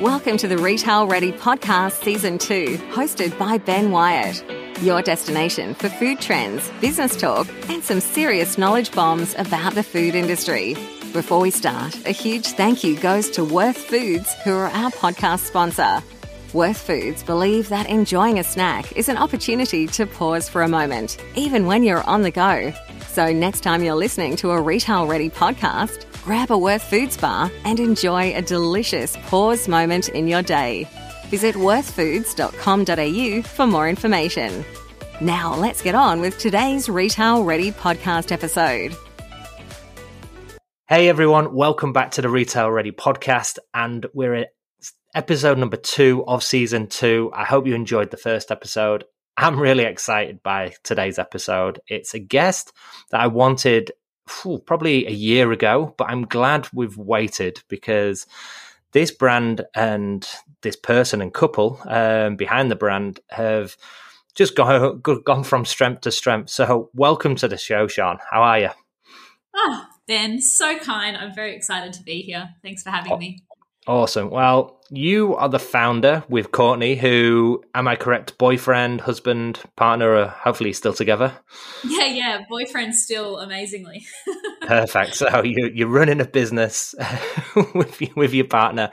Welcome to the Retail Ready Podcast Season 2, hosted by Ben Wyatt. Your destination for food trends, business talk, and some serious knowledge bombs about the food industry. Before we start, a huge thank you goes to Worth Foods, who are our podcast sponsor. Worth Foods believe that enjoying a snack is an opportunity to pause for a moment, even when you're on the go. So, next time you're listening to a Retail Ready podcast, grab a Worth Foods bar and enjoy a delicious pause moment in your day. Visit worthfoods.com.au for more information. Now, let's get on with today's Retail Ready podcast episode. Hey everyone, welcome back to the Retail Ready podcast, and we're at episode number two of season two. I hope you enjoyed the first episode. I'm really excited by today's episode. It's a guest that I wanted whew, probably a year ago, but I'm glad we've waited because this brand and this person and couple um, behind the brand have just gone, gone from strength to strength. So, welcome to the show, Sean. How are you? Oh, Ben, so kind. I'm very excited to be here. Thanks for having oh, me. Awesome. Well, you are the founder with Courtney, who, am I correct, boyfriend, husband, partner, are hopefully still together? Yeah, yeah, boyfriend still amazingly. Perfect. So you, you're running a business with, with your partner.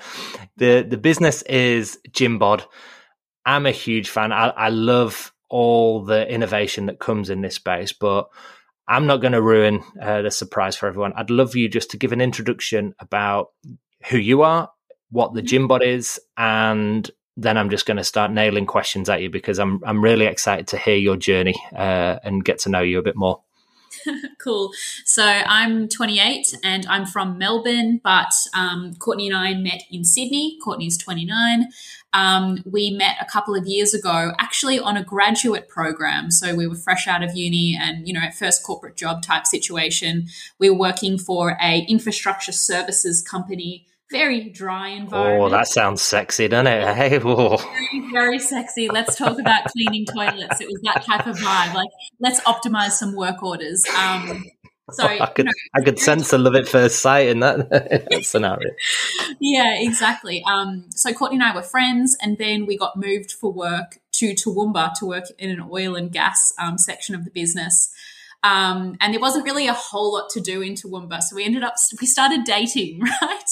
The, the business is Gymbod. I'm a huge fan. I, I love all the innovation that comes in this space, but I'm not going to ruin uh, the surprise for everyone. I'd love you just to give an introduction about who you are what the Gymbod is, and then I'm just going to start nailing questions at you because I'm I'm really excited to hear your journey uh, and get to know you a bit more. cool. So I'm 28 and I'm from Melbourne, but um, Courtney and I met in Sydney. Courtney's 29. Um, we met a couple of years ago, actually on a graduate program. So we were fresh out of uni and, you know, at first corporate job type situation. We were working for a infrastructure services company very dry environment. Oh, that sounds sexy, doesn't it? Hey, very, very sexy. Let's talk about cleaning toilets. It was that type of vibe. Like, let's optimize some work orders. Um, so I could, know, I could sense a love at first sight in that, scenario. Yeah, exactly. Um, so Courtney and I were friends, and then we got moved for work to Toowoomba to work in an oil and gas um, section of the business. Um, and there wasn't really a whole lot to do in Toowoomba. So we ended up, we started dating, right?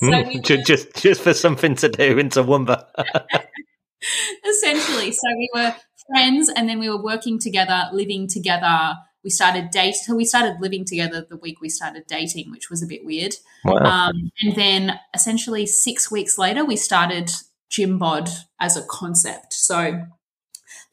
So we just, just for something to do in Toowoomba. essentially. So we were friends and then we were working together, living together. We started date. So we started living together the week we started dating, which was a bit weird. Wow. Um, and then essentially six weeks later, we started Gymbod as a concept. So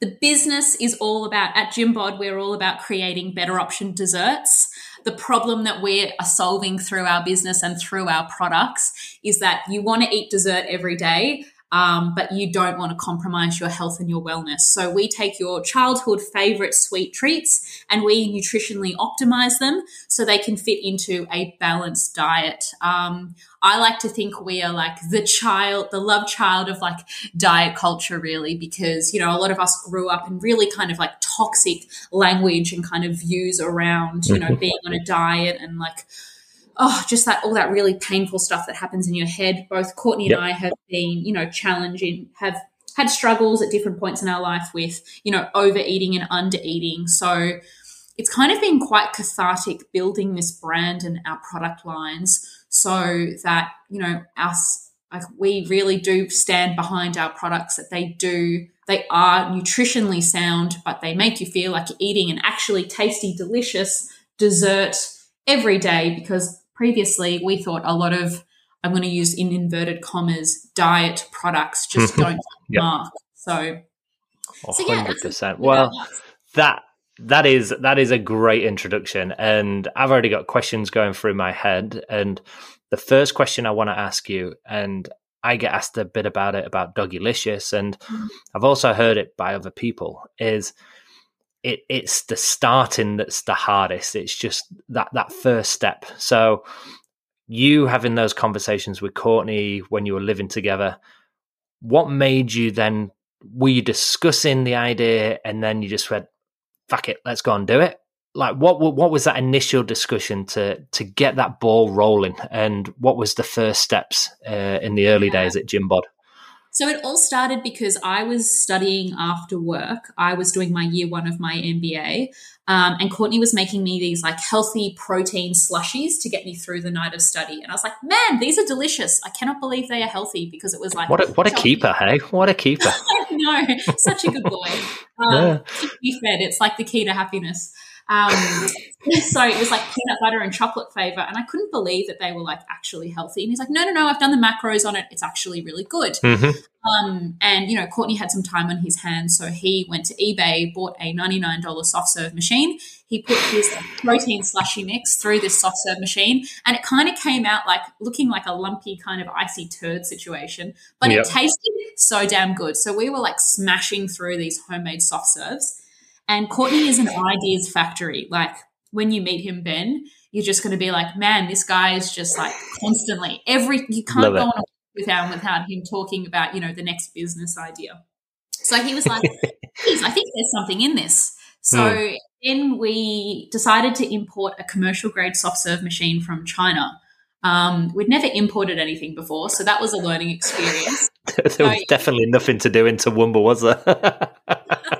the business is all about, at Gymbod, we're all about creating better option desserts. The problem that we are solving through our business and through our products is that you want to eat dessert every day, um, but you don't want to compromise your health and your wellness. So we take your childhood favorite sweet treats and we nutritionally optimize them so they can fit into a balanced diet. Um, I like to think we are like the child, the love child of like diet culture, really, because, you know, a lot of us grew up in really kind of like toxic language and kind of views around, you know, mm-hmm. being on a diet and like, oh, just that all that really painful stuff that happens in your head. Both Courtney yep. and I have been, you know, challenging, have had struggles at different points in our life with, you know, overeating and undereating. So it's kind of been quite cathartic building this brand and our product lines so that, you know, us, like we really do stand behind our products that they do they are nutritionally sound, but they make you feel like you're eating an actually tasty, delicious dessert every day because previously we thought a lot of I'm going to use in inverted commas diet products just don't yep. mark. So, so yeah, 100%. Well, that that is that is a great introduction and I've already got questions going through my head and the first question I want to ask you and I get asked a bit about it about Doggylicious and mm-hmm. I've also heard it by other people is it it's the starting that's the hardest. It's just that that first step. So you having those conversations with Courtney when you were living together, what made you then were you discussing the idea and then you just went, fuck it, let's go and do it? like what what was that initial discussion to to get that ball rolling, and what was the first steps uh, in the early days at Gymbod? So it all started because I was studying after work. I was doing my year one of my MBA, um, and Courtney was making me these like healthy protein slushies to get me through the night of study. And I was like, man, these are delicious. I cannot believe they are healthy because it was like what a, what a keeper, hey? What a keeper! no, such a good boy. Um, yeah. Be fed. It's like the key to happiness. Um, so it was like peanut butter and chocolate flavor. And I couldn't believe that they were like actually healthy. And he's like, no, no, no, I've done the macros on it. It's actually really good. Mm-hmm. Um, and, you know, Courtney had some time on his hands. So he went to eBay, bought a $99 soft serve machine. He put his protein slushy mix through this soft serve machine. And it kind of came out like looking like a lumpy kind of icy turd situation. But yep. it tasted so damn good. So we were like smashing through these homemade soft serves. And Courtney is an ideas factory. Like when you meet him, Ben, you're just going to be like, man, this guy is just like constantly every. You can't Love go it. on without without him talking about you know the next business idea. So he was like, I think there's something in this. So mm. then we decided to import a commercial grade soft serve machine from China. Um, we'd never imported anything before, so that was a learning experience. there so, was definitely nothing to do in Toowoomba, was there?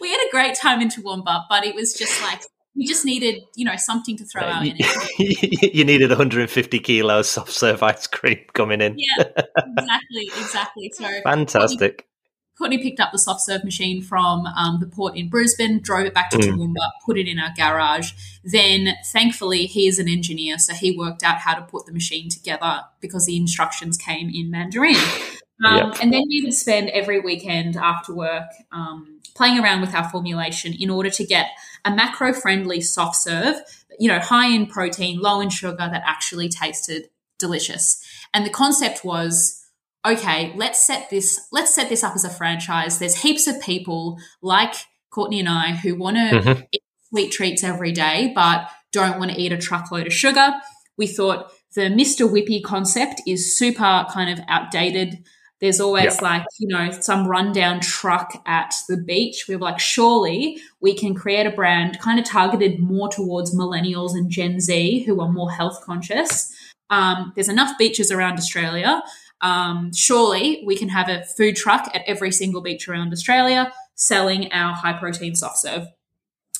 we had a great time in Toowoomba, but it was just like we just needed, you know, something to throw out in it. you needed 150 kilos soft serve ice cream coming in. Yeah, exactly, exactly. So fantastic. Courtney, Courtney picked up the soft serve machine from um, the port in Brisbane, drove it back to mm. Toowoomba, put it in our garage. Then, thankfully, he is an engineer, so he worked out how to put the machine together because the instructions came in Mandarin. Um, yep. And then we would spend every weekend after work um, playing around with our formulation in order to get a macro friendly soft serve, you know, high in protein, low in sugar that actually tasted delicious. And the concept was okay, let's set this let's set this up as a franchise. There's heaps of people like Courtney and I who want to mm-hmm. eat sweet treats every day but don't want to eat a truckload of sugar. We thought the Mr. Whippy concept is super kind of outdated there's always like, you know, some rundown truck at the beach. We were like, surely we can create a brand kind of targeted more towards millennials and Gen Z who are more health conscious. Um, there's enough beaches around Australia. Um, surely we can have a food truck at every single beach around Australia selling our high protein soft serve.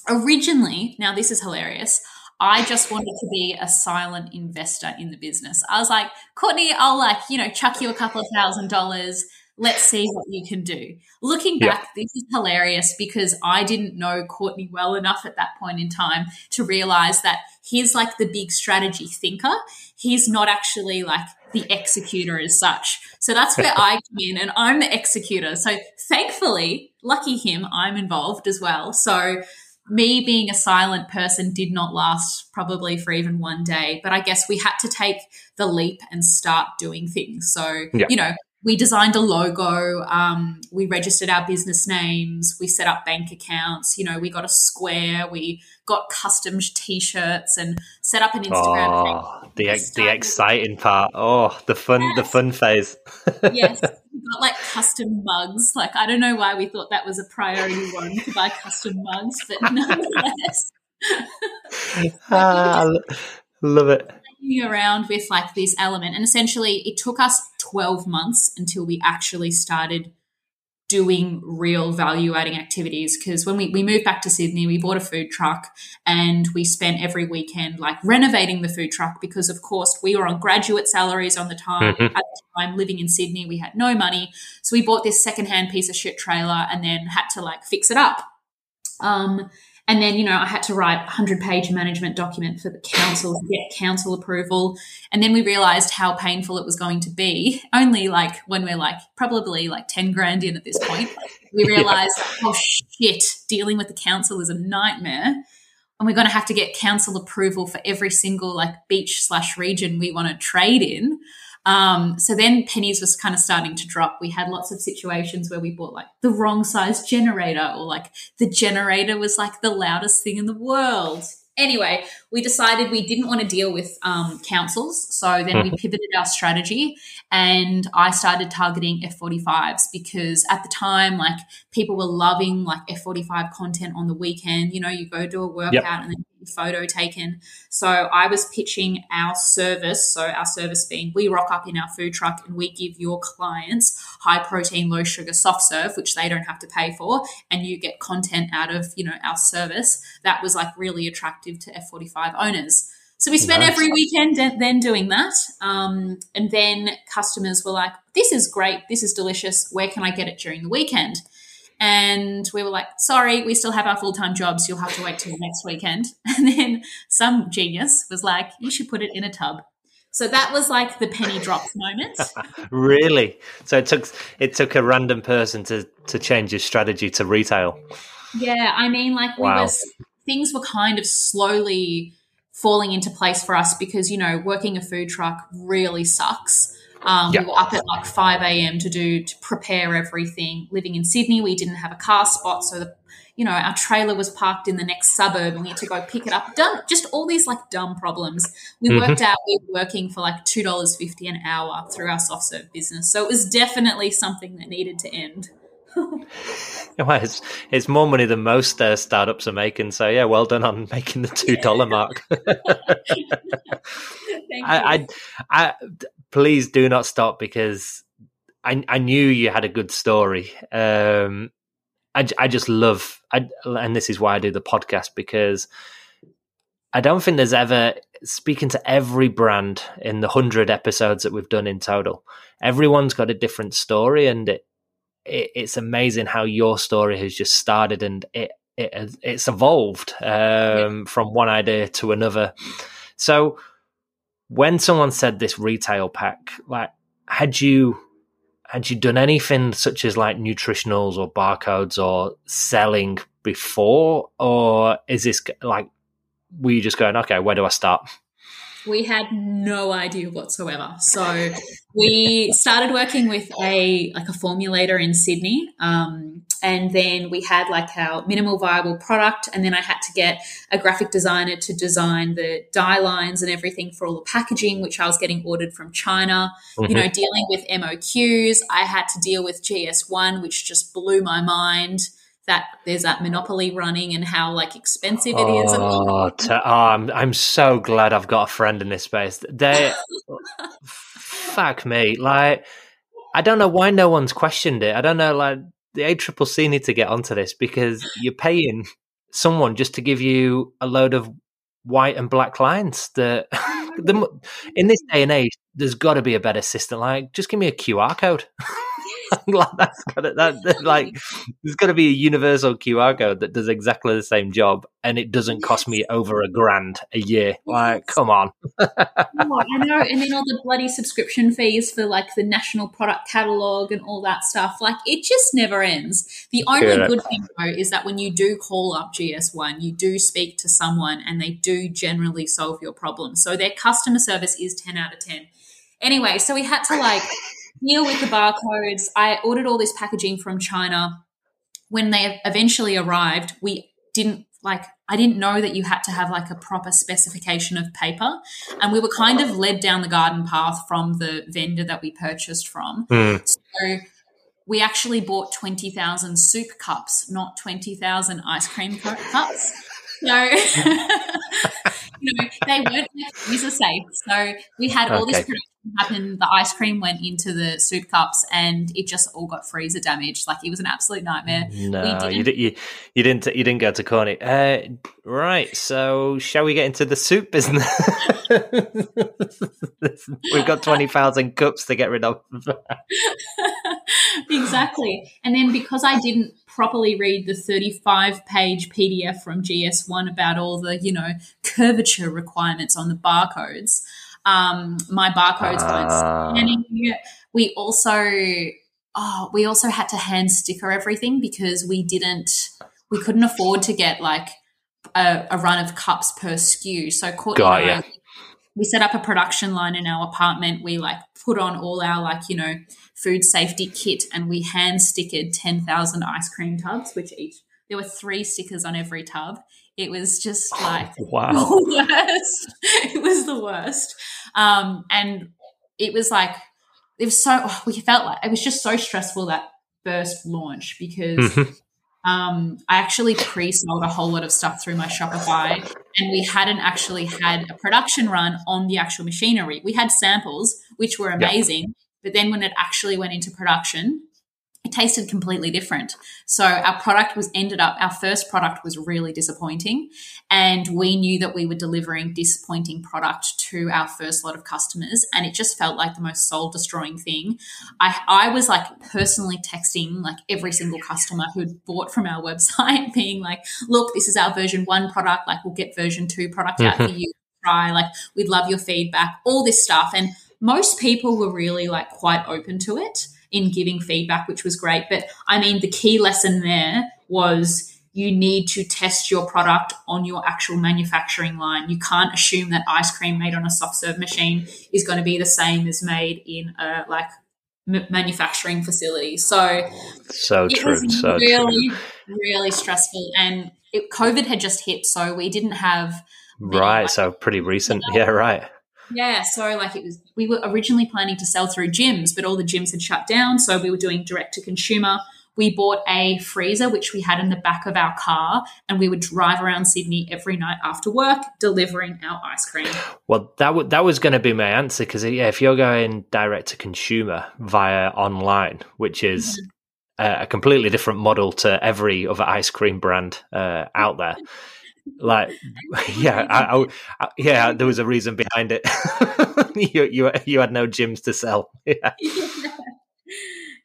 Originally, now this is hilarious. I just wanted to be a silent investor in the business. I was like, Courtney, I'll like, you know, chuck you a couple of thousand dollars. Let's see what you can do. Looking back, yeah. this is hilarious because I didn't know Courtney well enough at that point in time to realize that he's like the big strategy thinker. He's not actually like the executor as such. So that's where I come in and I'm the executor. So thankfully, lucky him, I'm involved as well. So me being a silent person did not last probably for even one day, but I guess we had to take the leap and start doing things. So, yeah. you know, we designed a logo, um, we registered our business names, we set up bank accounts, you know, we got a square, we got custom t-shirts and set up an Instagram oh, The, the exciting part. Oh, the fun, yes. the fun phase. yes. Got like custom mugs. Like, I don't know why we thought that was a priority one to buy custom mugs, but nonetheless. ah, love it around with like this element and essentially it took us 12 months until we actually started doing real value adding activities. Because when we, we moved back to sydney we bought a food truck and we spent every weekend like renovating the food truck because of course we were on graduate salaries on the time. Mm-hmm. at the time living in sydney we had no money. So we bought this secondhand piece of shit trailer and then had to like fix it up. Um, and then, you know, I had to write a 100 page management document for the council to get council approval. And then we realized how painful it was going to be. Only like when we're like probably like 10 grand in at this point, we realized, yeah. oh shit, dealing with the council is a nightmare. And we're going to have to get council approval for every single like beach slash region we want to trade in. Um, so then pennies was kind of starting to drop. We had lots of situations where we bought like the wrong size generator or like the generator was like the loudest thing in the world. Anyway, we decided we didn't want to deal with um, councils. So then we mm-hmm. pivoted our strategy and I started targeting F45s because at the time, like people were loving like F45 content on the weekend. You know, you go do a workout yep. and then photo taken. So I was pitching our service. So our service being we rock up in our food truck and we give your clients high protein, low sugar soft serve, which they don't have to pay for, and you get content out of you know our service. That was like really attractive to F45 owners. So we spent nice. every weekend then doing that. Um, and then customers were like, this is great. This is delicious. Where can I get it during the weekend? And we were like, sorry, we still have our full time jobs. You'll have to wait till next weekend. And then some genius was like, you should put it in a tub. So that was like the penny drops moment. really? So it took it took a random person to to change his strategy to retail. Yeah, I mean, like wow. we was things were kind of slowly falling into place for us because you know working a food truck really sucks um. We were up at like 5 a.m. to do, to prepare everything. Living in Sydney, we didn't have a car spot. So, the, you know, our trailer was parked in the next suburb and we had to go pick it up. Dumb, just all these like dumb problems. We mm-hmm. worked out we were working for like $2.50 an hour through our soft serve business. So it was definitely something that needed to end. well, it's, it's more money than most uh, startups are making. So yeah, well done on making the two dollar mark. I, I, I, please do not stop because I, I knew you had a good story. Um, I, I just love, I, and this is why I do the podcast because I don't think there's ever speaking to every brand in the hundred episodes that we've done in total. Everyone's got a different story, and it, it, it's amazing how your story has just started and it, it it's evolved um, yeah. from one idea to another. So when someone said this retail pack, like had you had you done anything such as like nutritionals or barcodes or selling before, or is this like were you just going, okay, where do I start? We had no idea whatsoever. So we started working with a like a formulator in Sydney, um, and then we had like our minimal viable product, and then I had to get a graphic designer to design the dye lines and everything for all the packaging, which I was getting ordered from China. Mm-hmm. You know, dealing with MOQs, I had to deal with GS1, which just blew my mind that there's that monopoly running and how like expensive it is. Oh, t- oh I'm, I'm so glad I've got a friend in this space. They, fuck me, like I don't know why no one's questioned it. I don't know, like the ACCC need to get onto this because you're paying someone just to give you a load of white and black lines. That the, in this day and age, there's got to be a better system. Like, just give me a QR code. like that's to, that, like there's got to be a universal QR code that does exactly the same job, and it doesn't cost me over a grand a year. Like, come on. oh, I know, and then all the bloody subscription fees for like the national product catalog and all that stuff. Like, it just never ends. The only good, good thing though is that when you do call up GS1, you do speak to someone, and they do generally solve your problem. So their customer service is ten out of ten. Anyway, so we had to like deal with the barcodes. I ordered all this packaging from China. When they eventually arrived, we didn't like I didn't know that you had to have like a proper specification of paper. And we were kind of led down the garden path from the vendor that we purchased from. Mm. So we actually bought 20,000 soup cups, not 20,000 ice cream cups. So, you know, they weren't user safe. So we had all okay. this production happen. The ice cream went into the soup cups, and it just all got freezer damage. Like it was an absolute nightmare. No, you, did, you, you didn't. You didn't go to Corny. Uh, right. So, shall we get into the soup business? We've got twenty thousand cups to get rid of. exactly. And then because I didn't properly read the 35 page PDF from GS1 about all the, you know, curvature requirements on the barcodes. Um, my barcodes uh. weren't ah. scanning. We also, oh, we also had to hand sticker everything because we didn't, we couldn't afford to get like a, a run of cups per SKU. So Courtney Got I, we set up a production line in our apartment. We like put on all our like, you know, food safety kit and we hand stickered 10,000 ice cream tubs, which each, there were three stickers on every tub. It was just like wow, the worst. it was the worst. Um, and it was like it was so oh, we felt like it was just so stressful that first launch because mm-hmm. um, I actually pre-sold a whole lot of stuff through my Shopify, and we hadn't actually had a production run on the actual machinery. We had samples, which were amazing, yeah. but then when it actually went into production, it tasted completely different. So our product was ended up, our first product was really disappointing. And we knew that we were delivering disappointing product to our first lot of customers. And it just felt like the most soul destroying thing. I, I was like personally texting like every single customer who'd bought from our website, being like, look, this is our version one product. Like we'll get version two product mm-hmm. out for you. Try, like we'd love your feedback, all this stuff. And most people were really like quite open to it in giving feedback, which was great. But I mean, the key lesson there was you need to test your product on your actual manufacturing line. You can't assume that ice cream made on a soft serve machine is going to be the same as made in a like m- manufacturing facility. So, so true. so really, true. really stressful. And it, COVID had just hit, so we didn't have right. Like, so pretty recent. Yeah, right. Yeah, so like it was, we were originally planning to sell through gyms, but all the gyms had shut down. So we were doing direct to consumer. We bought a freezer, which we had in the back of our car, and we would drive around Sydney every night after work delivering our ice cream. Well, that, w- that was going to be my answer because, yeah, if you're going direct to consumer via online, which is mm-hmm. a completely different model to every other ice cream brand uh, out there like yeah I, I, yeah there was a reason behind it. You, you you had no gyms to sell. Yeah,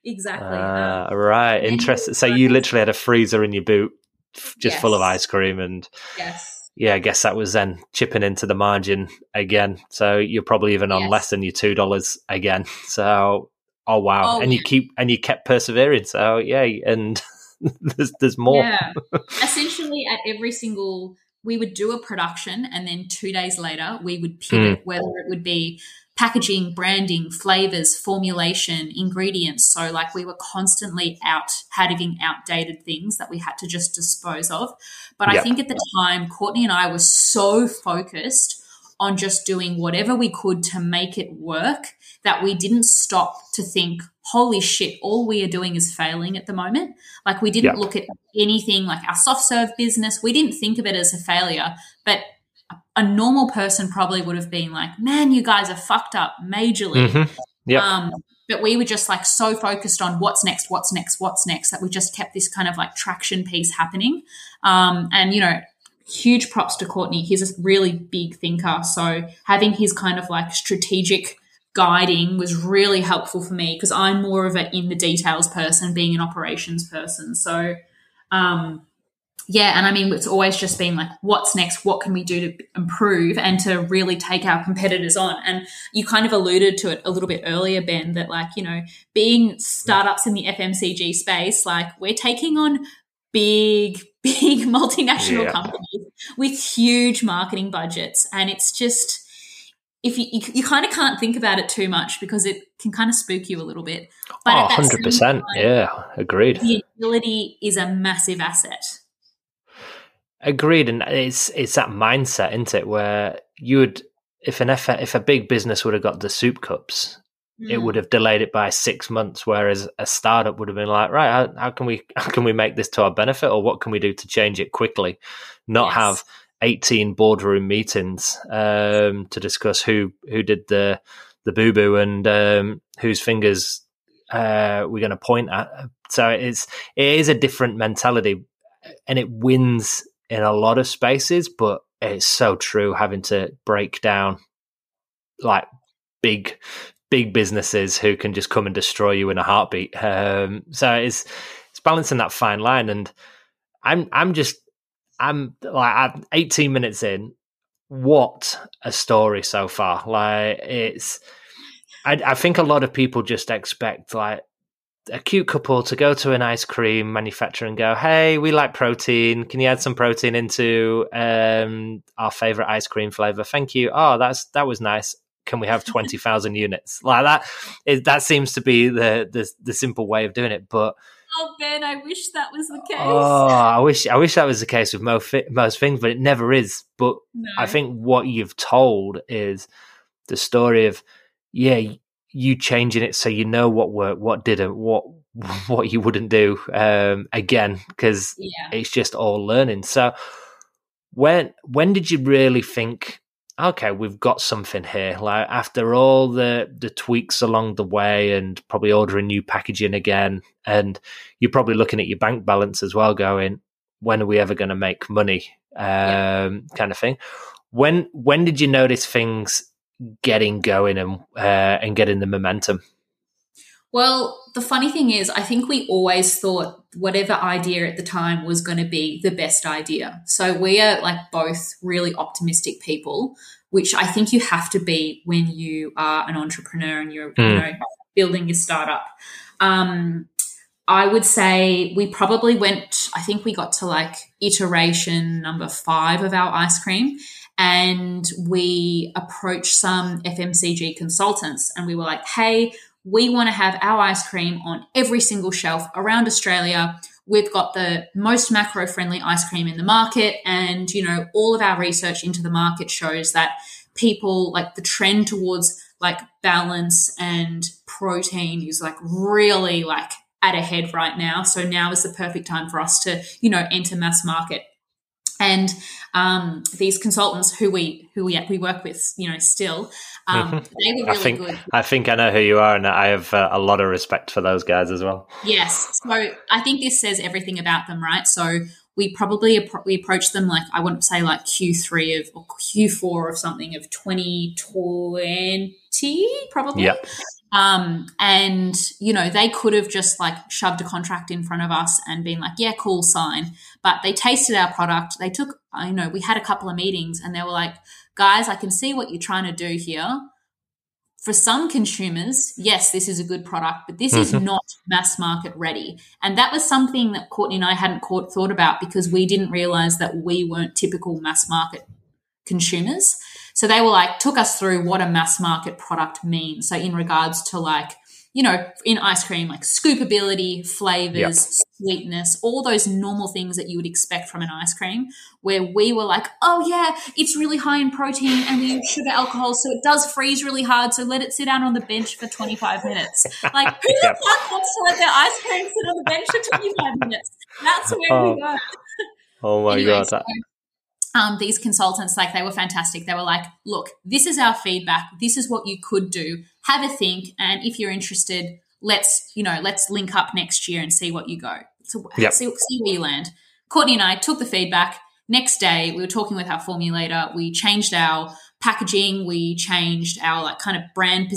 exactly uh, right interesting so you literally had a freezer in your boot just yes. full of ice cream and yes. yeah i guess that was then chipping into the margin again. So you're probably even on yes. less than your two dollars again. So oh wow. Oh, and you keep and you kept persevering. So yeah and there's there's more. Yeah. Essentially, at every single, we would do a production, and then two days later, we would pivot, mm. whether it would be packaging, branding, flavors, formulation, ingredients. So, like, we were constantly out having outdated things that we had to just dispose of. But yep. I think at the time, Courtney and I were so focused on just doing whatever we could to make it work that we didn't stop to think, holy shit, all we are doing is failing at the moment. Like we didn't look at anything like our soft serve business. We didn't think of it as a failure, but a normal person probably would have been like, man, you guys are fucked up majorly. Mm-hmm. Yeah. Um, but we were just like so focused on what's next, what's next, what's next that we just kept this kind of like traction piece happening. Um, and, you know, huge props to Courtney. He's a really big thinker. So having his kind of like strategic guiding was really helpful for me because I'm more of an in the details person, being an operations person. So, um, yeah, and I mean, it's always just been like, what's next? What can we do to improve and to really take our competitors on? And you kind of alluded to it a little bit earlier, Ben, that like, you know, being startups in the FMCG space, like we're taking on big, big multinational yeah. companies with huge marketing budgets. And it's just, if you, you, you kind of can't think about it too much because it can kind of spook you a little bit. But oh, 100%. Time, yeah, agreed. The agility is a massive asset. Agreed. And it's, it's that mindset, isn't it? Where you would, if an F, if a big business would have got the soup cups, it would mm. have delayed it by six months, whereas a startup would have been like, right, how, how, can we how can we make this to our benefit, or what can we do to change it quickly, not yes. have eighteen boardroom meetings um, to discuss who who did the the boo boo and um, whose fingers uh, we're going to point at. So it's it is a different mentality, and it wins in a lot of spaces, but it's so true having to break down like big big businesses who can just come and destroy you in a heartbeat. Um, so it's it's balancing that fine line, and I'm I'm just I'm like I'm 18 minutes in. What a story so far! Like it's, I, I think a lot of people just expect like a cute couple to go to an ice cream manufacturer and go, "Hey, we like protein. Can you add some protein into um, our favorite ice cream flavor? Thank you. Oh, that's that was nice can we have 20,000 units like that it, that seems to be the, the, the simple way of doing it but Oh Ben, I wish that was the case. Oh, I wish I wish that was the case with most most things, but it never is. But no. I think what you've told is the story of yeah, you changing it so you know what worked, what didn't, what what you wouldn't do um, again because yeah. it's just all learning. So when when did you really think? Okay, we've got something here. Like after all the the tweaks along the way, and probably ordering new packaging again, and you're probably looking at your bank balance as well, going, "When are we ever going to make money?" Um, yeah. Kind of thing. When when did you notice things getting going and uh, and getting the momentum? Well, the funny thing is, I think we always thought whatever idea at the time was going to be the best idea. So we are like both really optimistic people, which I think you have to be when you are an entrepreneur and you're mm. you hmm. know building your startup. Um, I would say we probably went. I think we got to like iteration number five of our ice cream, and we approached some FMCG consultants and we were like, hey, we want to have our ice cream on every single shelf around Australia. We've got the most macro friendly ice cream in the market. And, you know, all of our research into the market shows that people like the trend towards like balance and protein is like really like at a head right now. So now is the perfect time for us to, you know, enter mass market and um, these consultants who we who we we work with, you know, still um, mm-hmm. they were really I think, good. I think I know who you are, and I have uh, a lot of respect for those guys as well. Yes, so I think this says everything about them, right? So we probably we approached them like I wouldn't say like Q three of or Q four of something of twenty twenty, probably. Yeah. Um, and you know, they could have just like shoved a contract in front of us and been like, yeah, cool, sign. But they tasted our product. They took, you know, we had a couple of meetings and they were like, guys, I can see what you're trying to do here. For some consumers, yes, this is a good product, but this mm-hmm. is not mass market ready. And that was something that Courtney and I hadn't thought about because we didn't realize that we weren't typical mass market consumers. So they were like, took us through what a mass market product means. So in regards to like, you know, in ice cream, like scoopability, flavors, yep. sweetness, all those normal things that you would expect from an ice cream, where we were like, oh yeah, it's really high in protein and we use sugar alcohol, so it does freeze really hard. So let it sit down on the bench for 25 minutes. Like, who yep. the fuck wants to let their ice cream sit on the bench for 25 minutes? That's where oh. we go. Oh my anyway, god. So, um, these consultants, like they were fantastic. They were like, look, this is our feedback. This is what you could do. Have a think. And if you're interested, let's, you know, let's link up next year and see what you go. So yep. see, see where you land. Courtney and I took the feedback. Next day, we were talking with our formulator. We changed our packaging. We changed our like kind of brand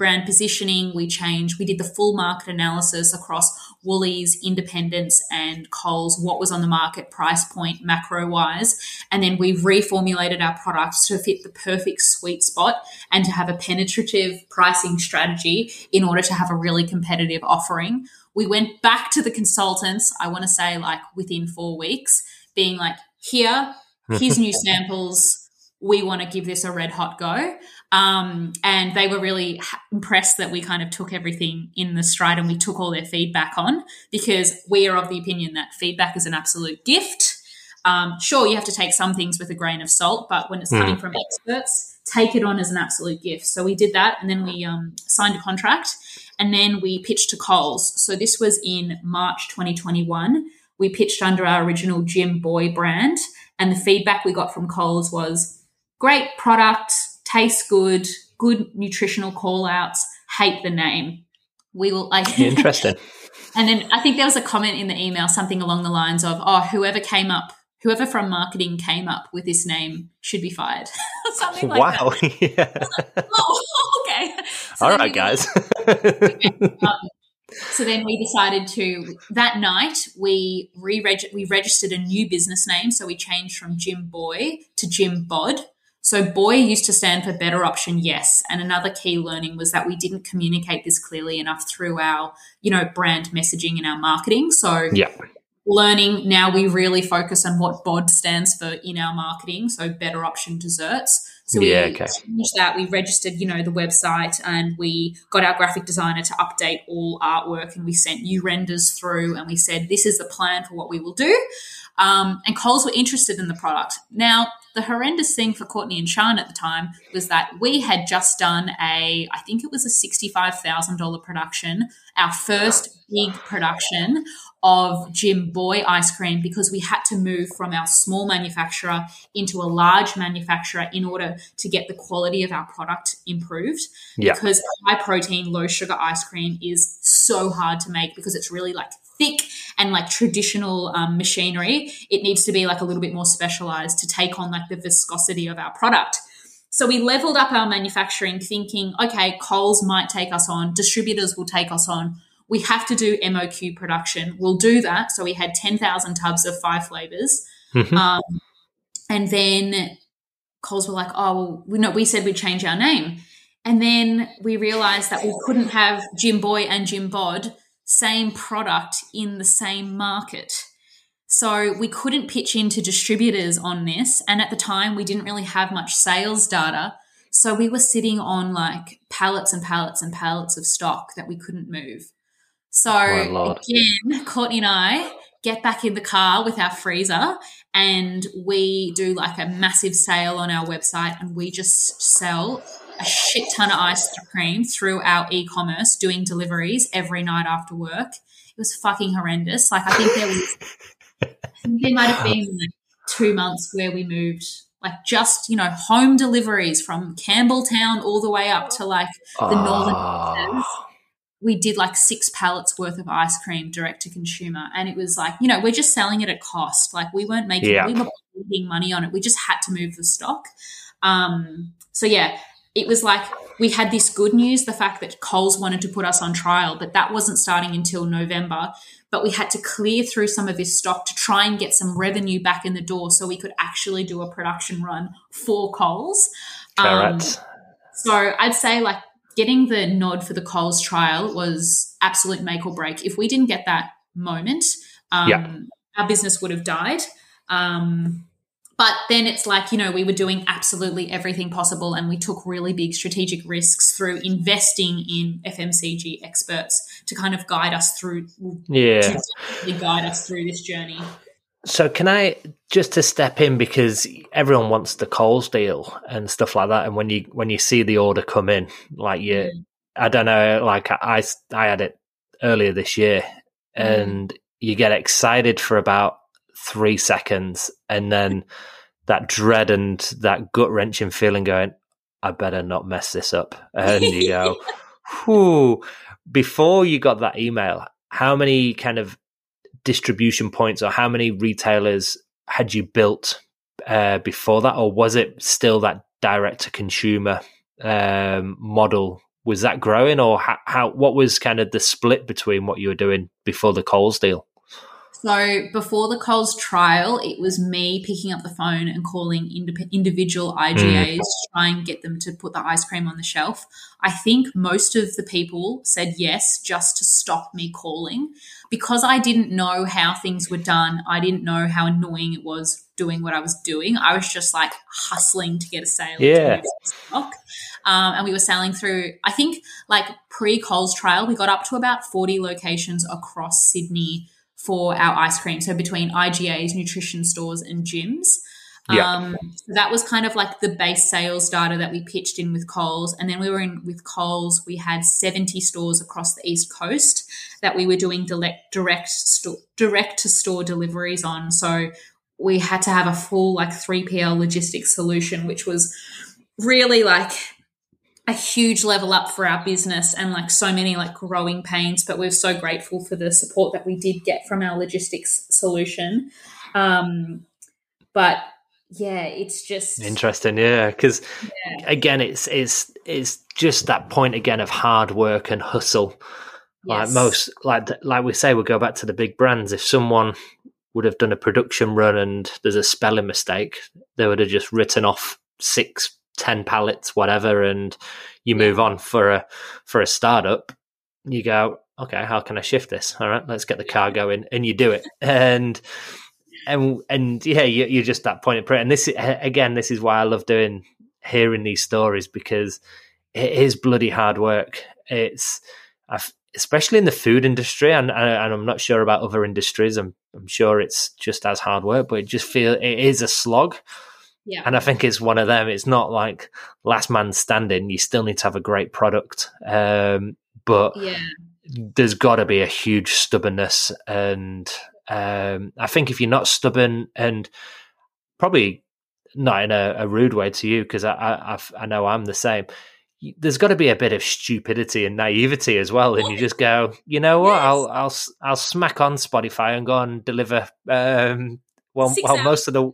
brand positioning. We changed, we did the full market analysis across Woolies, Independence, and Coles, what was on the market, price point, macro wise. And then we reformulated our products to fit the perfect sweet spot and to have a penetrative pricing strategy in order to have a really competitive offering. We went back to the consultants, I want to say like within four weeks, being like, here, here's new samples. We want to give this a red hot go. Um, and they were really impressed that we kind of took everything in the stride and we took all their feedback on because we are of the opinion that feedback is an absolute gift. Um, sure, you have to take some things with a grain of salt, but when it's coming mm. from experts, take it on as an absolute gift. So we did that, and then we um, signed a contract, and then we pitched to Coles. So this was in March 2021. We pitched under our original Gymboy brand, and the feedback we got from Coles was great product tastes good, good nutritional call outs, hate the name. We will like interesting. and then I think there was a comment in the email, something along the lines of, "Oh, whoever came up, whoever from marketing came up with this name should be fired." something like wow. that. yeah. oh, okay. So All right, guys. um, so then we decided to that night we re we registered a new business name. So we changed from Gymboy to Gymbod. So boy used to stand for better option, yes. And another key learning was that we didn't communicate this clearly enough through our, you know, brand messaging and our marketing. So yeah. learning now we really focus on what bod stands for in our marketing. So better option desserts. So we yeah, okay. changed that. We registered, you know, the website and we got our graphic designer to update all artwork and we sent new renders through and we said, this is the plan for what we will do. Um, and Coles were interested in the product. Now, the horrendous thing for Courtney and Sean at the time was that we had just done a, I think it was a $65,000 production, our first big production of Gymboy ice cream because we had to move from our small manufacturer into a large manufacturer in order to get the quality of our product improved. Yeah. Because high protein, low sugar ice cream is so hard to make because it's really like thick and like traditional um, machinery. It needs to be like a little bit more specialized to take on like the viscosity of our product. So we leveled up our manufacturing thinking, okay, Coles might take us on, distributors will take us on we have to do MOQ production. We'll do that. So we had 10,000 tubs of five flavors. Mm-hmm. Um, and then Coles were like, oh, well, we, know, we said we'd change our name. And then we realized that we couldn't have Gymboy and Gymbod same product in the same market. So we couldn't pitch into distributors on this. And at the time, we didn't really have much sales data. So we were sitting on like pallets and pallets and pallets of stock that we couldn't move. So again, Courtney and I get back in the car with our freezer and we do like a massive sale on our website and we just sell a shit ton of ice cream through our e-commerce doing deliveries every night after work. It was fucking horrendous. Like I think there was I think there might have been like two months where we moved like just, you know, home deliveries from Campbelltown all the way up to like the oh. northern we did like six pallets worth of ice cream direct to consumer. And it was like, you know, we're just selling it at cost. Like we weren't making, yeah. we were making money on it. We just had to move the stock. Um, so yeah, it was like we had this good news, the fact that Coles wanted to put us on trial, but that wasn't starting until November. But we had to clear through some of this stock to try and get some revenue back in the door so we could actually do a production run for Coles. Um, so I'd say like getting the nod for the Coles trial was absolute make or break. If we didn't get that moment, um, yeah. our business would have died. Um, but then it's like, you know, we were doing absolutely everything possible and we took really big strategic risks through investing in FMCG experts to kind of guide us through, yeah, to guide us through this journey. So can I just to step in because everyone wants the Coles deal and stuff like that, and when you when you see the order come in, like you, mm. I don't know, like I I had it earlier this year, mm. and you get excited for about three seconds, and then that dread and that gut wrenching feeling going, I better not mess this up, and you go, whew. Before you got that email, how many kind of distribution points or how many retailers had you built uh, before that, or was it still that direct to consumer um, model? Was that growing, or how, how? What was kind of the split between what you were doing before the Coles deal? So before the Coles trial, it was me picking up the phone and calling individual IGAs mm. to try and get them to put the ice cream on the shelf. I think most of the people said yes just to stop me calling because I didn't know how things were done. I didn't know how annoying it was doing what I was doing. I was just like hustling to get a sale. Yeah. Stock. Um, and we were selling through, I think, like pre Coles trial, we got up to about 40 locations across Sydney for our ice cream. So between IGAs, nutrition stores, and gyms. Yeah. Um, so that was kind of like the base sales data that we pitched in with Coles. And then we were in with Coles, we had 70 stores across the East Coast that we were doing direct, direct, direct to store deliveries on. So we had to have a full like 3PL logistics solution, which was really like a huge level up for our business and like so many like growing pains but we're so grateful for the support that we did get from our logistics solution um, but yeah it's just interesting yeah because yeah. again it's it's it's just that point again of hard work and hustle yes. like most like like we say we go back to the big brands if someone would have done a production run and there's a spelling mistake they would have just written off six 10 pallets, whatever, and you move on for a for a startup, you go, okay, how can I shift this? All right, let's get the car going, and you do it. And and and yeah, you, are just that point of prayer. And this again, this is why I love doing hearing these stories because it is bloody hard work. It's especially in the food industry, and, and I'm not sure about other industries. I'm I'm sure it's just as hard work, but it just feel it is a slog. Yeah. And I think it's one of them. It's not like last man standing. You still need to have a great product. Um, but yeah. there's got to be a huge stubbornness. And um, I think if you're not stubborn and probably not in a, a rude way to you, because I, I, I know I'm the same there's got to be a bit of stupidity and naivety as well, and you just go, you know what, yes. I'll I'll I'll smack on Spotify and go and deliver. Um, well, well, most of the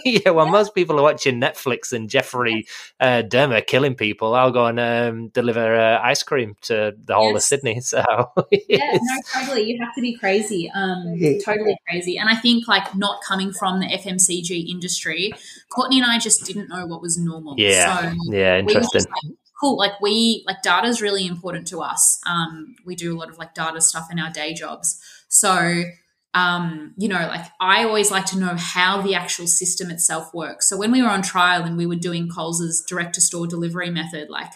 yeah, well, yeah. most people are watching Netflix and Jeffrey uh, Dahmer killing people. I'll go and um, deliver uh, ice cream to the whole yes. of Sydney. So yeah, no, totally. You have to be crazy, um, totally crazy. And I think like not coming from the FMCG industry, Courtney and I just didn't know what was normal. Yeah, so yeah, interesting. We cool. Like we like data is really important to us. Um, we do a lot of like data stuff in our day jobs. So um, you know, like I always like to know how the actual system itself works. So when we were on trial and we were doing Coles's direct to store delivery method, like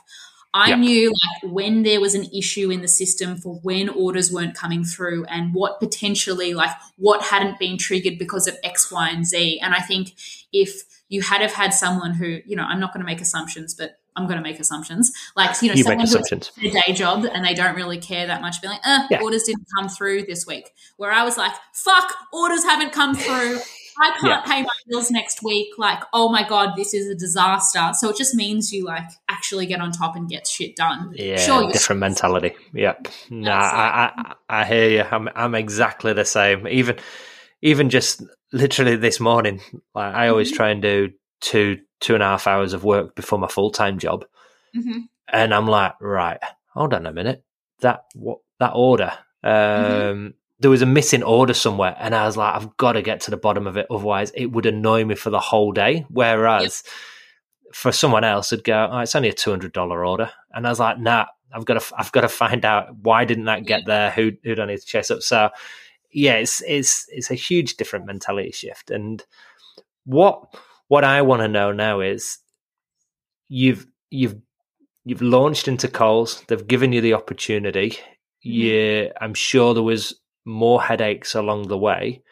I yep. knew like when there was an issue in the system for when orders weren't coming through and what potentially like what hadn't been triggered because of X, Y, and Z. And I think if you had have had someone who, you know, I'm not going to make assumptions, but I'm going to make assumptions. Like, you know, you someone who's a day job and they don't really care that much, be like, eh, yeah. orders didn't come through this week. Where I was like, fuck, orders haven't come through. I can't yeah. pay my bills next week. Like, oh my God, this is a disaster. So it just means you like actually get on top and get shit done. Yeah, sure, different mentality. Yep. Nah, I, I, I hear you. I'm, I'm exactly the same. Even, even just literally this morning, like I always mm-hmm. try and do two two and a half hours of work before my full time job, mm-hmm. and I'm like, right, hold on a minute, that what that order. Um, mm-hmm. There was a missing order somewhere, and I was like, I've got to get to the bottom of it, otherwise it would annoy me for the whole day. Whereas yep. for someone else, it'd go, oh, it's only a two hundred dollar order, and I was like, nah, I've got to, I've got to find out why didn't that get there? Who, who do I need to chase up? So, yeah, it's it's it's a huge different mentality shift, and what what I want to know now is you've you've you've launched into Coles. They've given you the opportunity. Mm-hmm. Yeah, I'm sure there was more headaches along the way.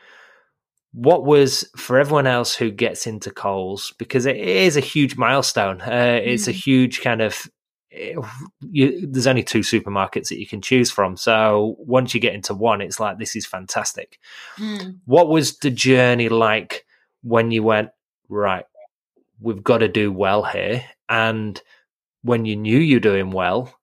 What was for everyone else who gets into Coles because it is a huge milestone. Uh, mm-hmm. It's a mm-hmm. huge kind of. Eh, you, there's only two supermarkets that you can choose from, so once you get into one, it's like this is fantastic. Mm. What was the journey like when you went? Right, we've got to do well here. And when you knew you're doing well,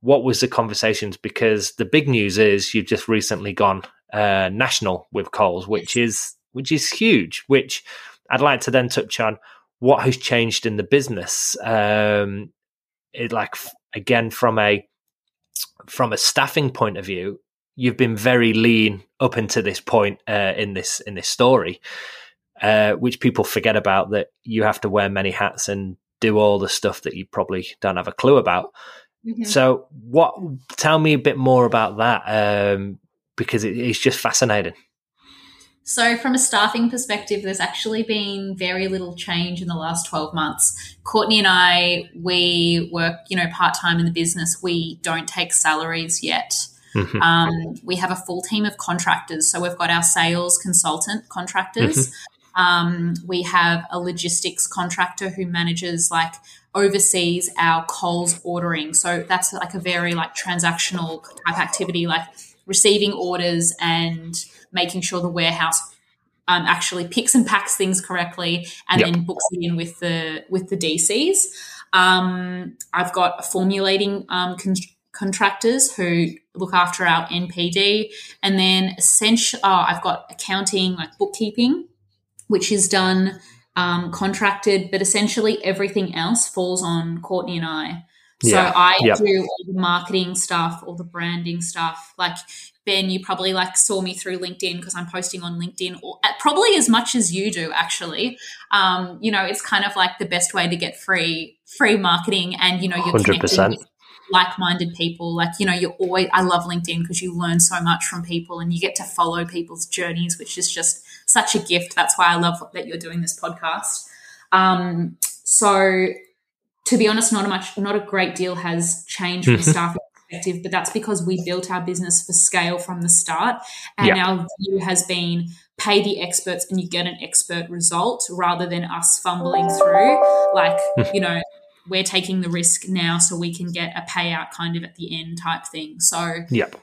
what was the conversations? Because the big news is you've just recently gone uh, national with Coles, which is which is huge. Which I'd like to then touch on what has changed in the business. Um, it like again from a from a staffing point of view, you've been very lean up until this point uh, in this in this story uh, which people forget about that you have to wear many hats and do all the stuff that you probably don't have a clue about. Mm-hmm. So, what? Tell me a bit more about that um, because it, it's just fascinating. So, from a staffing perspective, there's actually been very little change in the last 12 months. Courtney and I, we work, you know, part time in the business. We don't take salaries yet. Mm-hmm. Um, we have a full team of contractors. So, we've got our sales consultant contractors. Mm-hmm. Um, we have a logistics contractor who manages like oversees our Coles ordering. So that's like a very like transactional type activity, like receiving orders and making sure the warehouse um, actually picks and packs things correctly and yep. then books it in with the with the DCs. Um, I've got formulating um, con- contractors who look after our NPD, and then essential. Oh, I've got accounting, like bookkeeping which is done um, contracted, but essentially everything else falls on Courtney and I. So yeah. I yep. do all the marketing stuff, all the branding stuff. Like Ben, you probably like saw me through LinkedIn because I'm posting on LinkedIn, or probably as much as you do. Actually, um, you know, it's kind of like the best way to get free free marketing, and you know, you're 100% like-minded people like you know you're always i love linkedin because you learn so much from people and you get to follow people's journeys which is just such a gift. That's why i love that you're doing this podcast. Um, so to be honest, not a much, not a great deal has changed from staff perspective, but that's because we built our business for scale from the start, and yeah. our view has been pay the experts and you get an expert result rather than us fumbling through like you know we're taking the risk now so we can get a payout kind of at the end type thing. So yep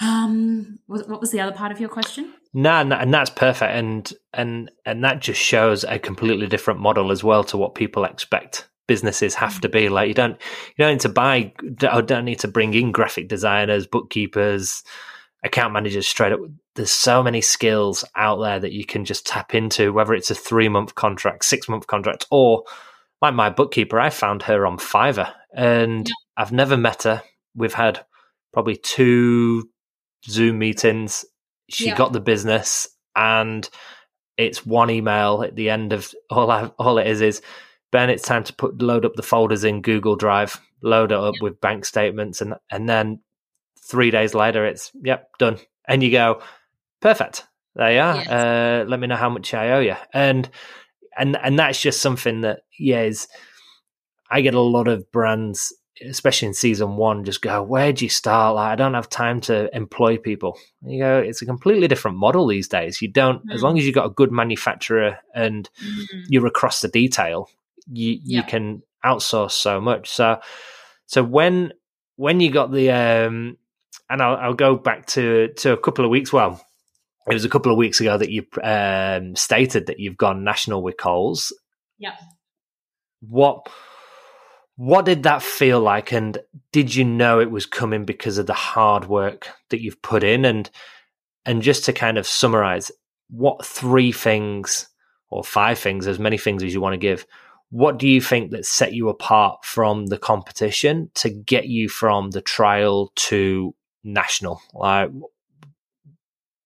um what was the other part of your question no, nah, and that's perfect, and and and that just shows a completely different model as well to what people expect businesses have to be. Like you don't you don't need to buy, or don't need to bring in graphic designers, bookkeepers, account managers straight up. There's so many skills out there that you can just tap into, whether it's a three month contract, six month contract, or like my bookkeeper, I found her on Fiverr, and yeah. I've never met her. We've had probably two Zoom meetings she yeah. got the business and it's one email at the end of all I, all it is is Ben it's time to put load up the folders in Google Drive load it up yeah. with bank statements and and then 3 days later it's yep done and you go perfect there you are yes. uh, let me know how much I owe you and and and that's just something that yeah is I get a lot of brands especially in season one, just go, where do you start? Like, I don't have time to employ people. You go, it's a completely different model these days. You don't, mm. as long as you've got a good manufacturer and mm. you're across the detail, you yeah. you can outsource so much. So, so when when you got the, um, and I'll, I'll go back to to a couple of weeks. Well, it was a couple of weeks ago that you um, stated that you've gone national with Coles. Yeah. What what did that feel like? And did you know it was coming because of the hard work that you've put in? And and just to kind of summarize, what three things or five things, as many things as you want to give, what do you think that set you apart from the competition to get you from the trial to national? Like,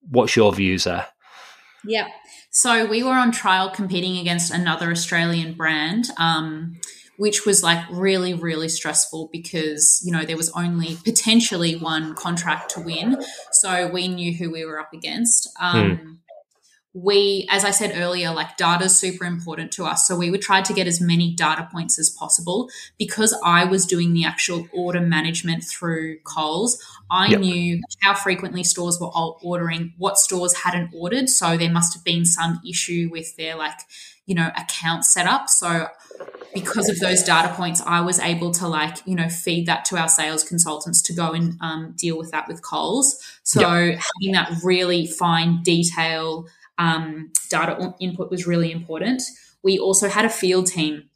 what's your views there? Yeah. So we were on trial competing against another Australian brand. Um, which was like really, really stressful because, you know, there was only potentially one contract to win. So we knew who we were up against. Um, hmm. We, as I said earlier, like data is super important to us. So we would try to get as many data points as possible. Because I was doing the actual order management through Coles, I yep. knew how frequently stores were ordering, what stores hadn't ordered. So there must have been some issue with their like, you know, account setup. So because of those data points, I was able to like, you know, feed that to our sales consultants to go and um, deal with that with Coles. So yep. having that really fine detail um, data input was really important. We also had a field team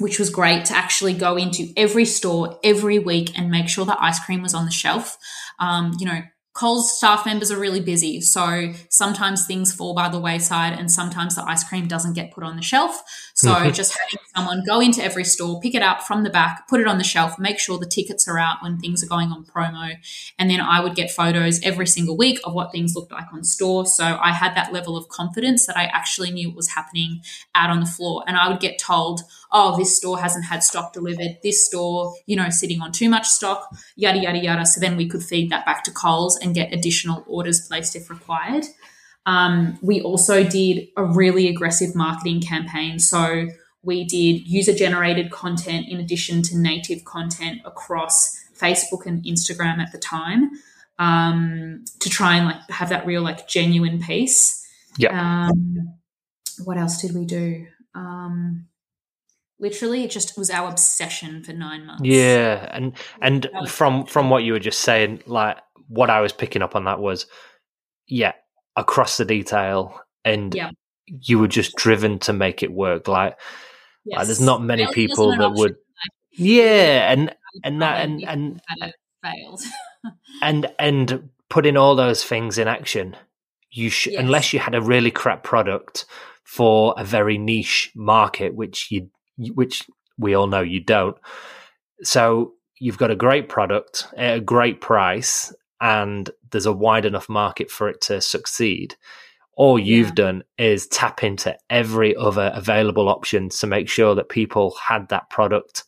which was great to actually go into every store every week and make sure that ice cream was on the shelf. Um, you know, Coles staff members are really busy, so sometimes things fall by the wayside, and sometimes the ice cream doesn't get put on the shelf. So mm-hmm. just having someone go into every store, pick it up from the back, put it on the shelf, make sure the tickets are out when things are going on promo, and then I would get photos every single week of what things looked like on store. So I had that level of confidence that I actually knew what was happening out on the floor, and I would get told, "Oh, this store hasn't had stock delivered. This store, you know, sitting on too much stock, yada yada yada." So then we could feed that back to Coles and get additional orders placed if required. Um, we also did a really aggressive marketing campaign. So we did user generated content in addition to native content across Facebook and Instagram at the time um, to try and like have that real like genuine piece. Yeah. Um, what else did we do? Um, literally, it just was our obsession for nine months. Yeah, and and from from what you were just saying, like what I was picking up on that was, yeah, across the detail, and yeah. you were just driven to make it work. Like, yes. like there's not many people that would, yeah, and and that and and failed, and and putting all those things in action. You should, yes. unless you had a really crap product for a very niche market, which you, which we all know you don't. So you've got a great product at a great price and there's a wide enough market for it to succeed, all you've yeah. done is tap into every other available option to make sure that people had that product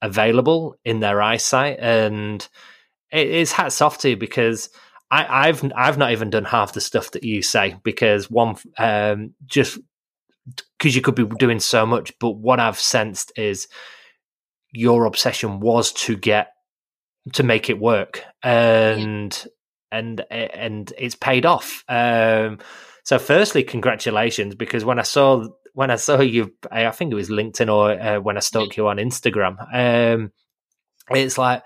available in their eyesight. And it is hats off to you because I, have I've not even done half the stuff that you say because one um, just because you could be doing so much. But what I've sensed is your obsession was to get to make it work, and yeah. and and it's paid off. Um, so, firstly, congratulations because when I saw when I saw you, I think it was LinkedIn or uh, when I stalked you on Instagram, um, it's like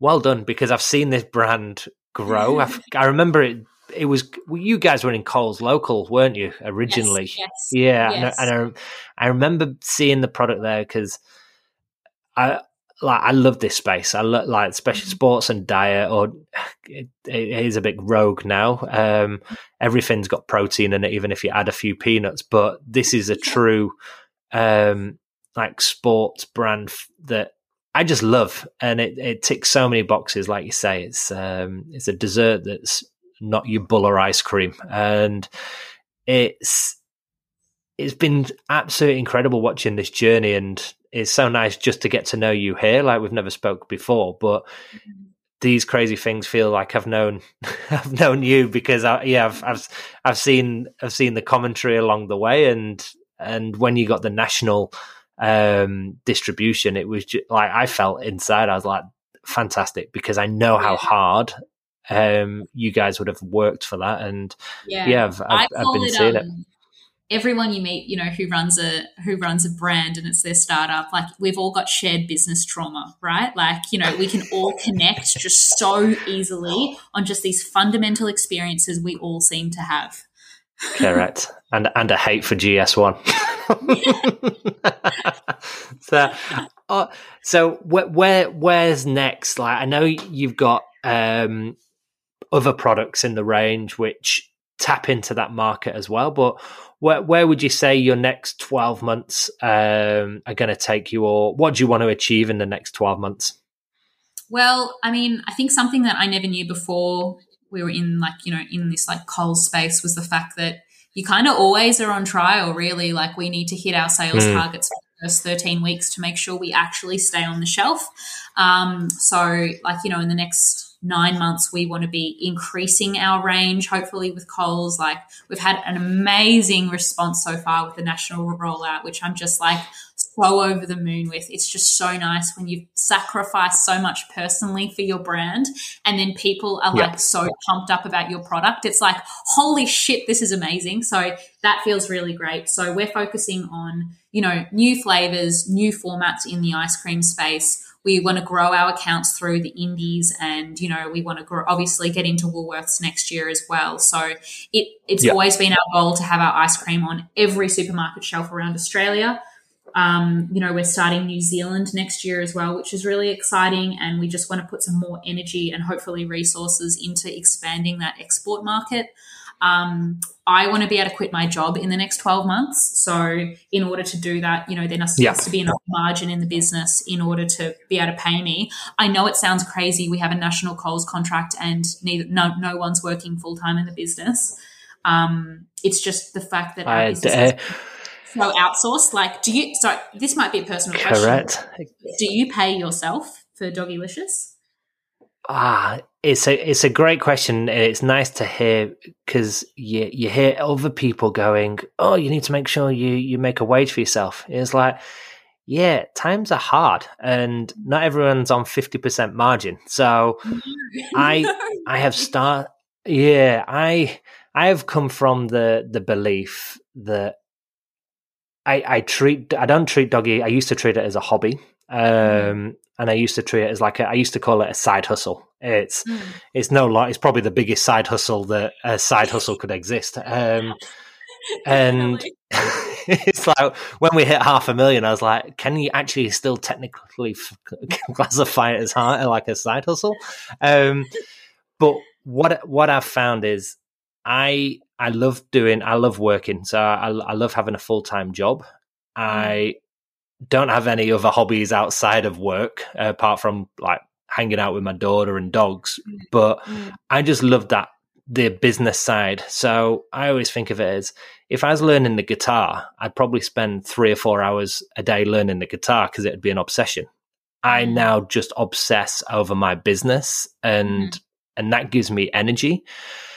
well done because I've seen this brand grow. I've, I remember it. It was well, you guys were in Coles local, weren't you originally? Yes, yes, yeah, yes. And, I, and I, I remember seeing the product there because I like I love this space. I love like especially mm-hmm. sports and diet, or it, it is a bit rogue now. Um, everything's got protein in it, even if you add a few peanuts. But this is a true um, like sports brand that I just love, and it, it ticks so many boxes. Like you say, it's um, it's a dessert that's not your Bulla ice cream, and it's it's been absolutely incredible watching this journey and it's so nice just to get to know you here like we've never spoke before but mm-hmm. these crazy things feel like I've known I've known you because I, yeah I've, I've I've seen I've seen the commentary along the way and and when you got the national um distribution it was just, like I felt inside I was like fantastic because I know how hard um you guys would have worked for that and yeah, yeah I've, I've, I've been seeing um, it everyone you meet, you know, who runs a who runs a brand and it's their startup, like we've all got shared business trauma, right? Like, you know, we can all connect just so easily on just these fundamental experiences we all seem to have. Correct. and and a hate for GS1. so uh, so where, where where's next? Like I know you've got um other products in the range which tap into that market as well, but where where would you say your next 12 months um, are going to take you or what do you want to achieve in the next 12 months? Well i mean i think something that i never knew before we were in like you know in this like Coles space was the fact that you kind of always are on trial really. Like we need to hit our sales mm. targets for the first 13 weeks to make sure we actually stay on the shelf. Um, so like you know in the next nine months, we want to be increasing our range, hopefully with Coles. Like we've had an amazing response so far with the national rollout, which I'm just like so over the moon with. It's just so nice when you've sacrificed so much personally for your brand and then people are like so pumped up about your product. It's like, holy shit, this is amazing. So that feels really great. So we're focusing on, you know, new flavors, new formats in the ice cream space we want to grow our accounts through the indies and you know we want to grow, obviously get into woolworths next year as well. So it, it's always been our goal to have our ice cream on every supermarket shelf around australia. Um, you know we're starting new zealand next year as well which is really exciting and we just want to put some more energy and hopefully resources into expanding that export market um, I want to be able to quit my job in the next 12 months. So, in order to do that, you know, there has, yeah. to be enough margin in the business in order to be able to pay me. I know it sounds crazy. We have a national Coles contract and neither, no, no one's working full time in the business. Um, it's just the fact that our business uh, so outsourced. Like, do you, sorry, this might be a personal correct. question. Correct. Do you pay yourself for Doggylicious? Ah, it's a it's a great question, and it's nice to hear because you you hear other people going, "Oh, you need to make sure you you make a wage for yourself." It's like, yeah, times are hard, and not everyone's on fifty percent margin. So, I I have start yeah I I have come from the the belief that I I treat I don't treat doggy. I used to treat it as a hobby. Mm-hmm. Um, and I used to treat it as like a, I used to call it a side hustle. It's mm. it's no lot. It's probably the biggest side hustle that a side hustle could exist. Um, and it's like when we hit half a million, I was like, can you actually still technically classify it as hard, like a side hustle? Um, but what what I've found is I I love doing I love working, so I, I love having a full time job. Mm. I don't have any other hobbies outside of work uh, apart from like hanging out with my daughter and dogs. Mm. But mm. I just love that the business side. So I always think of it as if I was learning the guitar, I'd probably spend three or four hours a day learning the guitar because it'd be an obsession. I mm. now just obsess over my business and mm. and that gives me energy.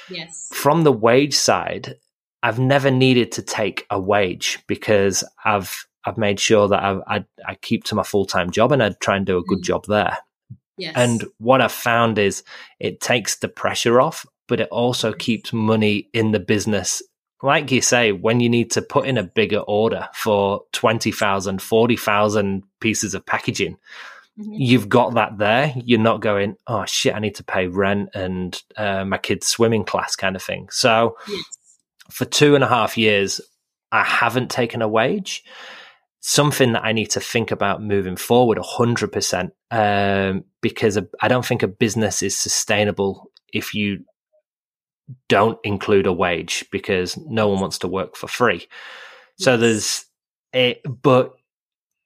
Yes. From the wage side, I've never needed to take a wage because I've I've made sure that I I, I keep to my full time job and I try and do a good mm. job there. Yes. And what I've found is it takes the pressure off, but it also keeps money in the business. Like you say, when you need to put in a bigger order for 20,000, 40,000 pieces of packaging, mm-hmm. you've got that there. You're not going, oh shit, I need to pay rent and uh, my kid's swimming class kind of thing. So yes. for two and a half years, I haven't taken a wage something that I need to think about moving forward 100% um, because I don't think a business is sustainable if you don't include a wage because no one wants to work for free. Yes. So there's it, but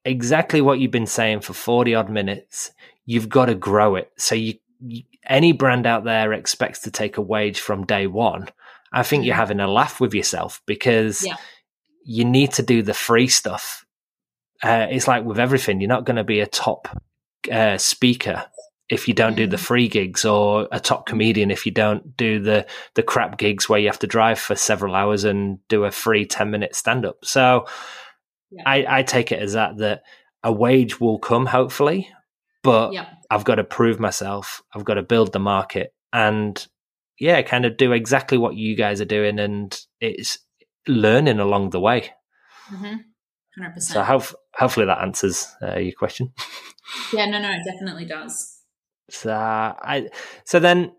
exactly what you've been saying for 40 odd minutes, you've got to grow it. So you, you any brand out there expects to take a wage from day one. I think you're mm-hmm. having a laugh with yourself because yeah. you need to do the free stuff uh, it's like with everything, you're not going to be a top uh, speaker if you don't do the mm. free gigs or a top comedian if you don't do the the crap gigs where you have to drive for several hours and do a free 10 minute stand up so yeah. I, I take it as that that a wage will come hopefully but yeah. i've got to prove myself i've got to build the market and yeah kind of do exactly what you guys are doing and it's learning along the way mm-hmm. 100%. So hopefully that answers uh, your question. yeah, no, no, it definitely does. So I so then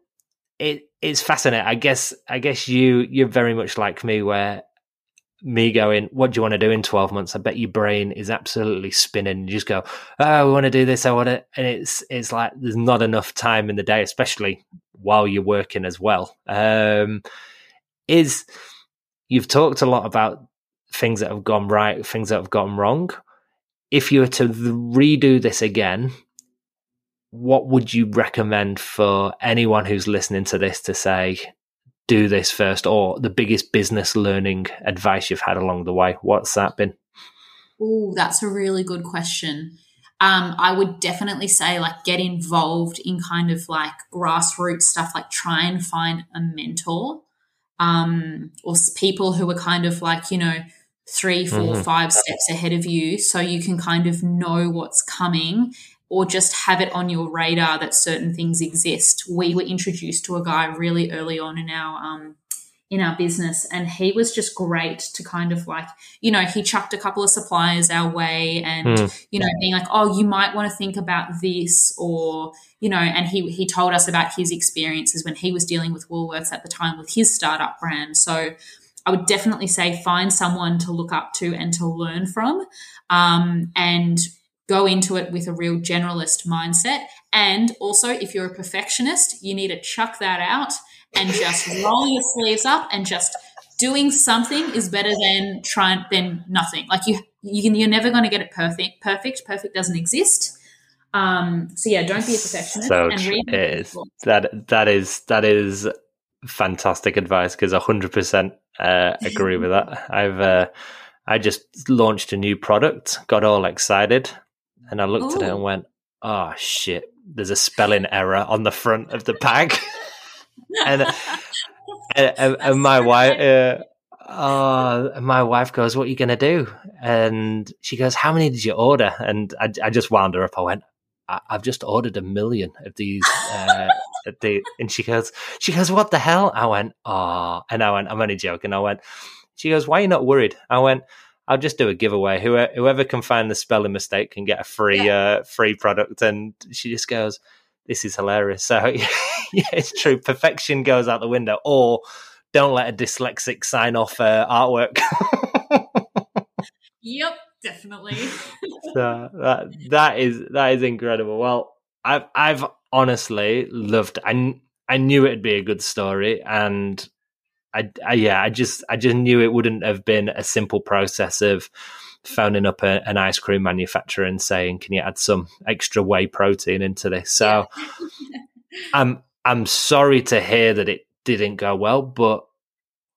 it it's fascinating. I guess I guess you you're very much like me where me going, what do you want to do in 12 months? I bet your brain is absolutely spinning. You just go, oh, I want to do this. I want to, and it's, it's like, there's not enough time in the day, especially while you're working as well. Um, is you've talked a lot about things that have gone right, things that have gone wrong. If you were to redo this again, what would you recommend for anyone who's listening to this to say, do this first, or the biggest business learning advice you've had along the way? What's that been? Oh, that's a really good question. Um, I would definitely say like get involved in kind of like grassroots stuff, like try and find a mentor um, or people who are kind of like, you know, three, four, mm-hmm. five steps ahead of you so you can kind of know what's coming or just have it on your radar that certain things exist. We were introduced to a guy really early on in our um, in our business and he was just great to kind of like you know he chucked a couple of suppliers our way and mm. you know being like oh you might want to think about this or you know and he he told us about his experiences when he was dealing with Woolworths at the time with his startup brand so I would definitely say find someone to look up to and to learn from, um, and go into it with a real generalist mindset. And also, if you're a perfectionist, you need to chuck that out and just roll your sleeves up and just doing something is better than trying than nothing. Like you, you can, you're never going to get it perfect. Perfect, perfect doesn't exist. Um, so yeah, don't be a perfectionist. So and read it is that that is that is fantastic advice because hundred percent uh, agree with that. I've uh, I just launched a new product, got all excited, and I looked Ooh. at it and went, "Oh shit! There's a spelling error on the front of the pack." and, uh, and, and, my wife, uh, oh, my wife goes, "What are you gonna do?" And she goes, "How many did you order?" And I, I just wound her up. I went, I, have just ordered a million of these." Uh, the, and she goes, she goes, what the hell? I went, oh, and I went, I'm only joking. I went, she goes, why are you not worried? I went, I'll just do a giveaway. Whoever, whoever can find the spelling mistake can get a free, yeah. uh, free product. And she just goes, this is hilarious. So yeah, it's true. Perfection goes out the window or don't let a dyslexic sign off uh, artwork. yep, definitely. so that, that is, that is incredible. Well, I've, I've honestly loved. I I knew it'd be a good story, and I, I, yeah, I just I just knew it wouldn't have been a simple process of phoning up a, an ice cream manufacturer and saying, "Can you add some extra whey protein into this?" So I'm I'm sorry to hear that it didn't go well, but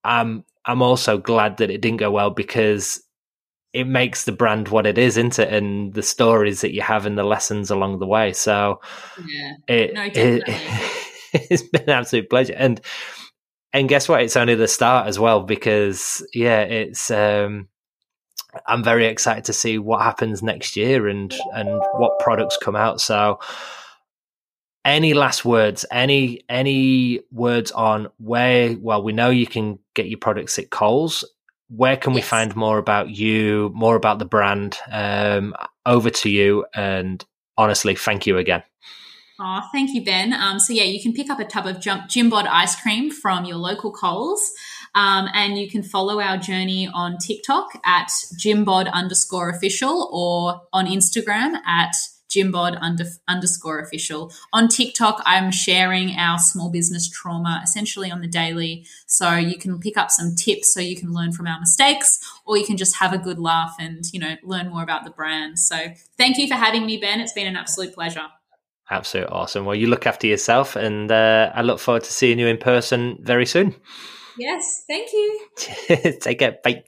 I'm I'm also glad that it didn't go well because it makes the brand what it is, isn't it? And the stories that you have and the lessons along the way. So yeah. it, no, it, has been an absolute pleasure. And and guess what? It's only the start as well because yeah, it's. Um, I'm very excited to see what happens next year and and what products come out. So, any last words? Any any words on where? Well, we know you can get your products at Coles. Where can yes. we find more about you, more about the brand? Um, over to you, and honestly, thank you again. Oh, thank you, Ben. Um, so yeah, you can pick up a tub of Gymbod ice cream from your local Coles. Um, and you can follow our journey on TikTok at Gymbod underscore official or on Instagram at Gymbod under, underscore official. On TikTok, I'm sharing our small business trauma essentially on the daily. So you can pick up some tips so you can learn from our mistakes or you can just have a good laugh and, you know, learn more about the brand. So thank you for having me, Ben. It's been an absolute pleasure. Absolutely awesome. Well, you look after yourself, and uh, I look forward to seeing you in person very soon. Yes, thank you. Take care. Bye.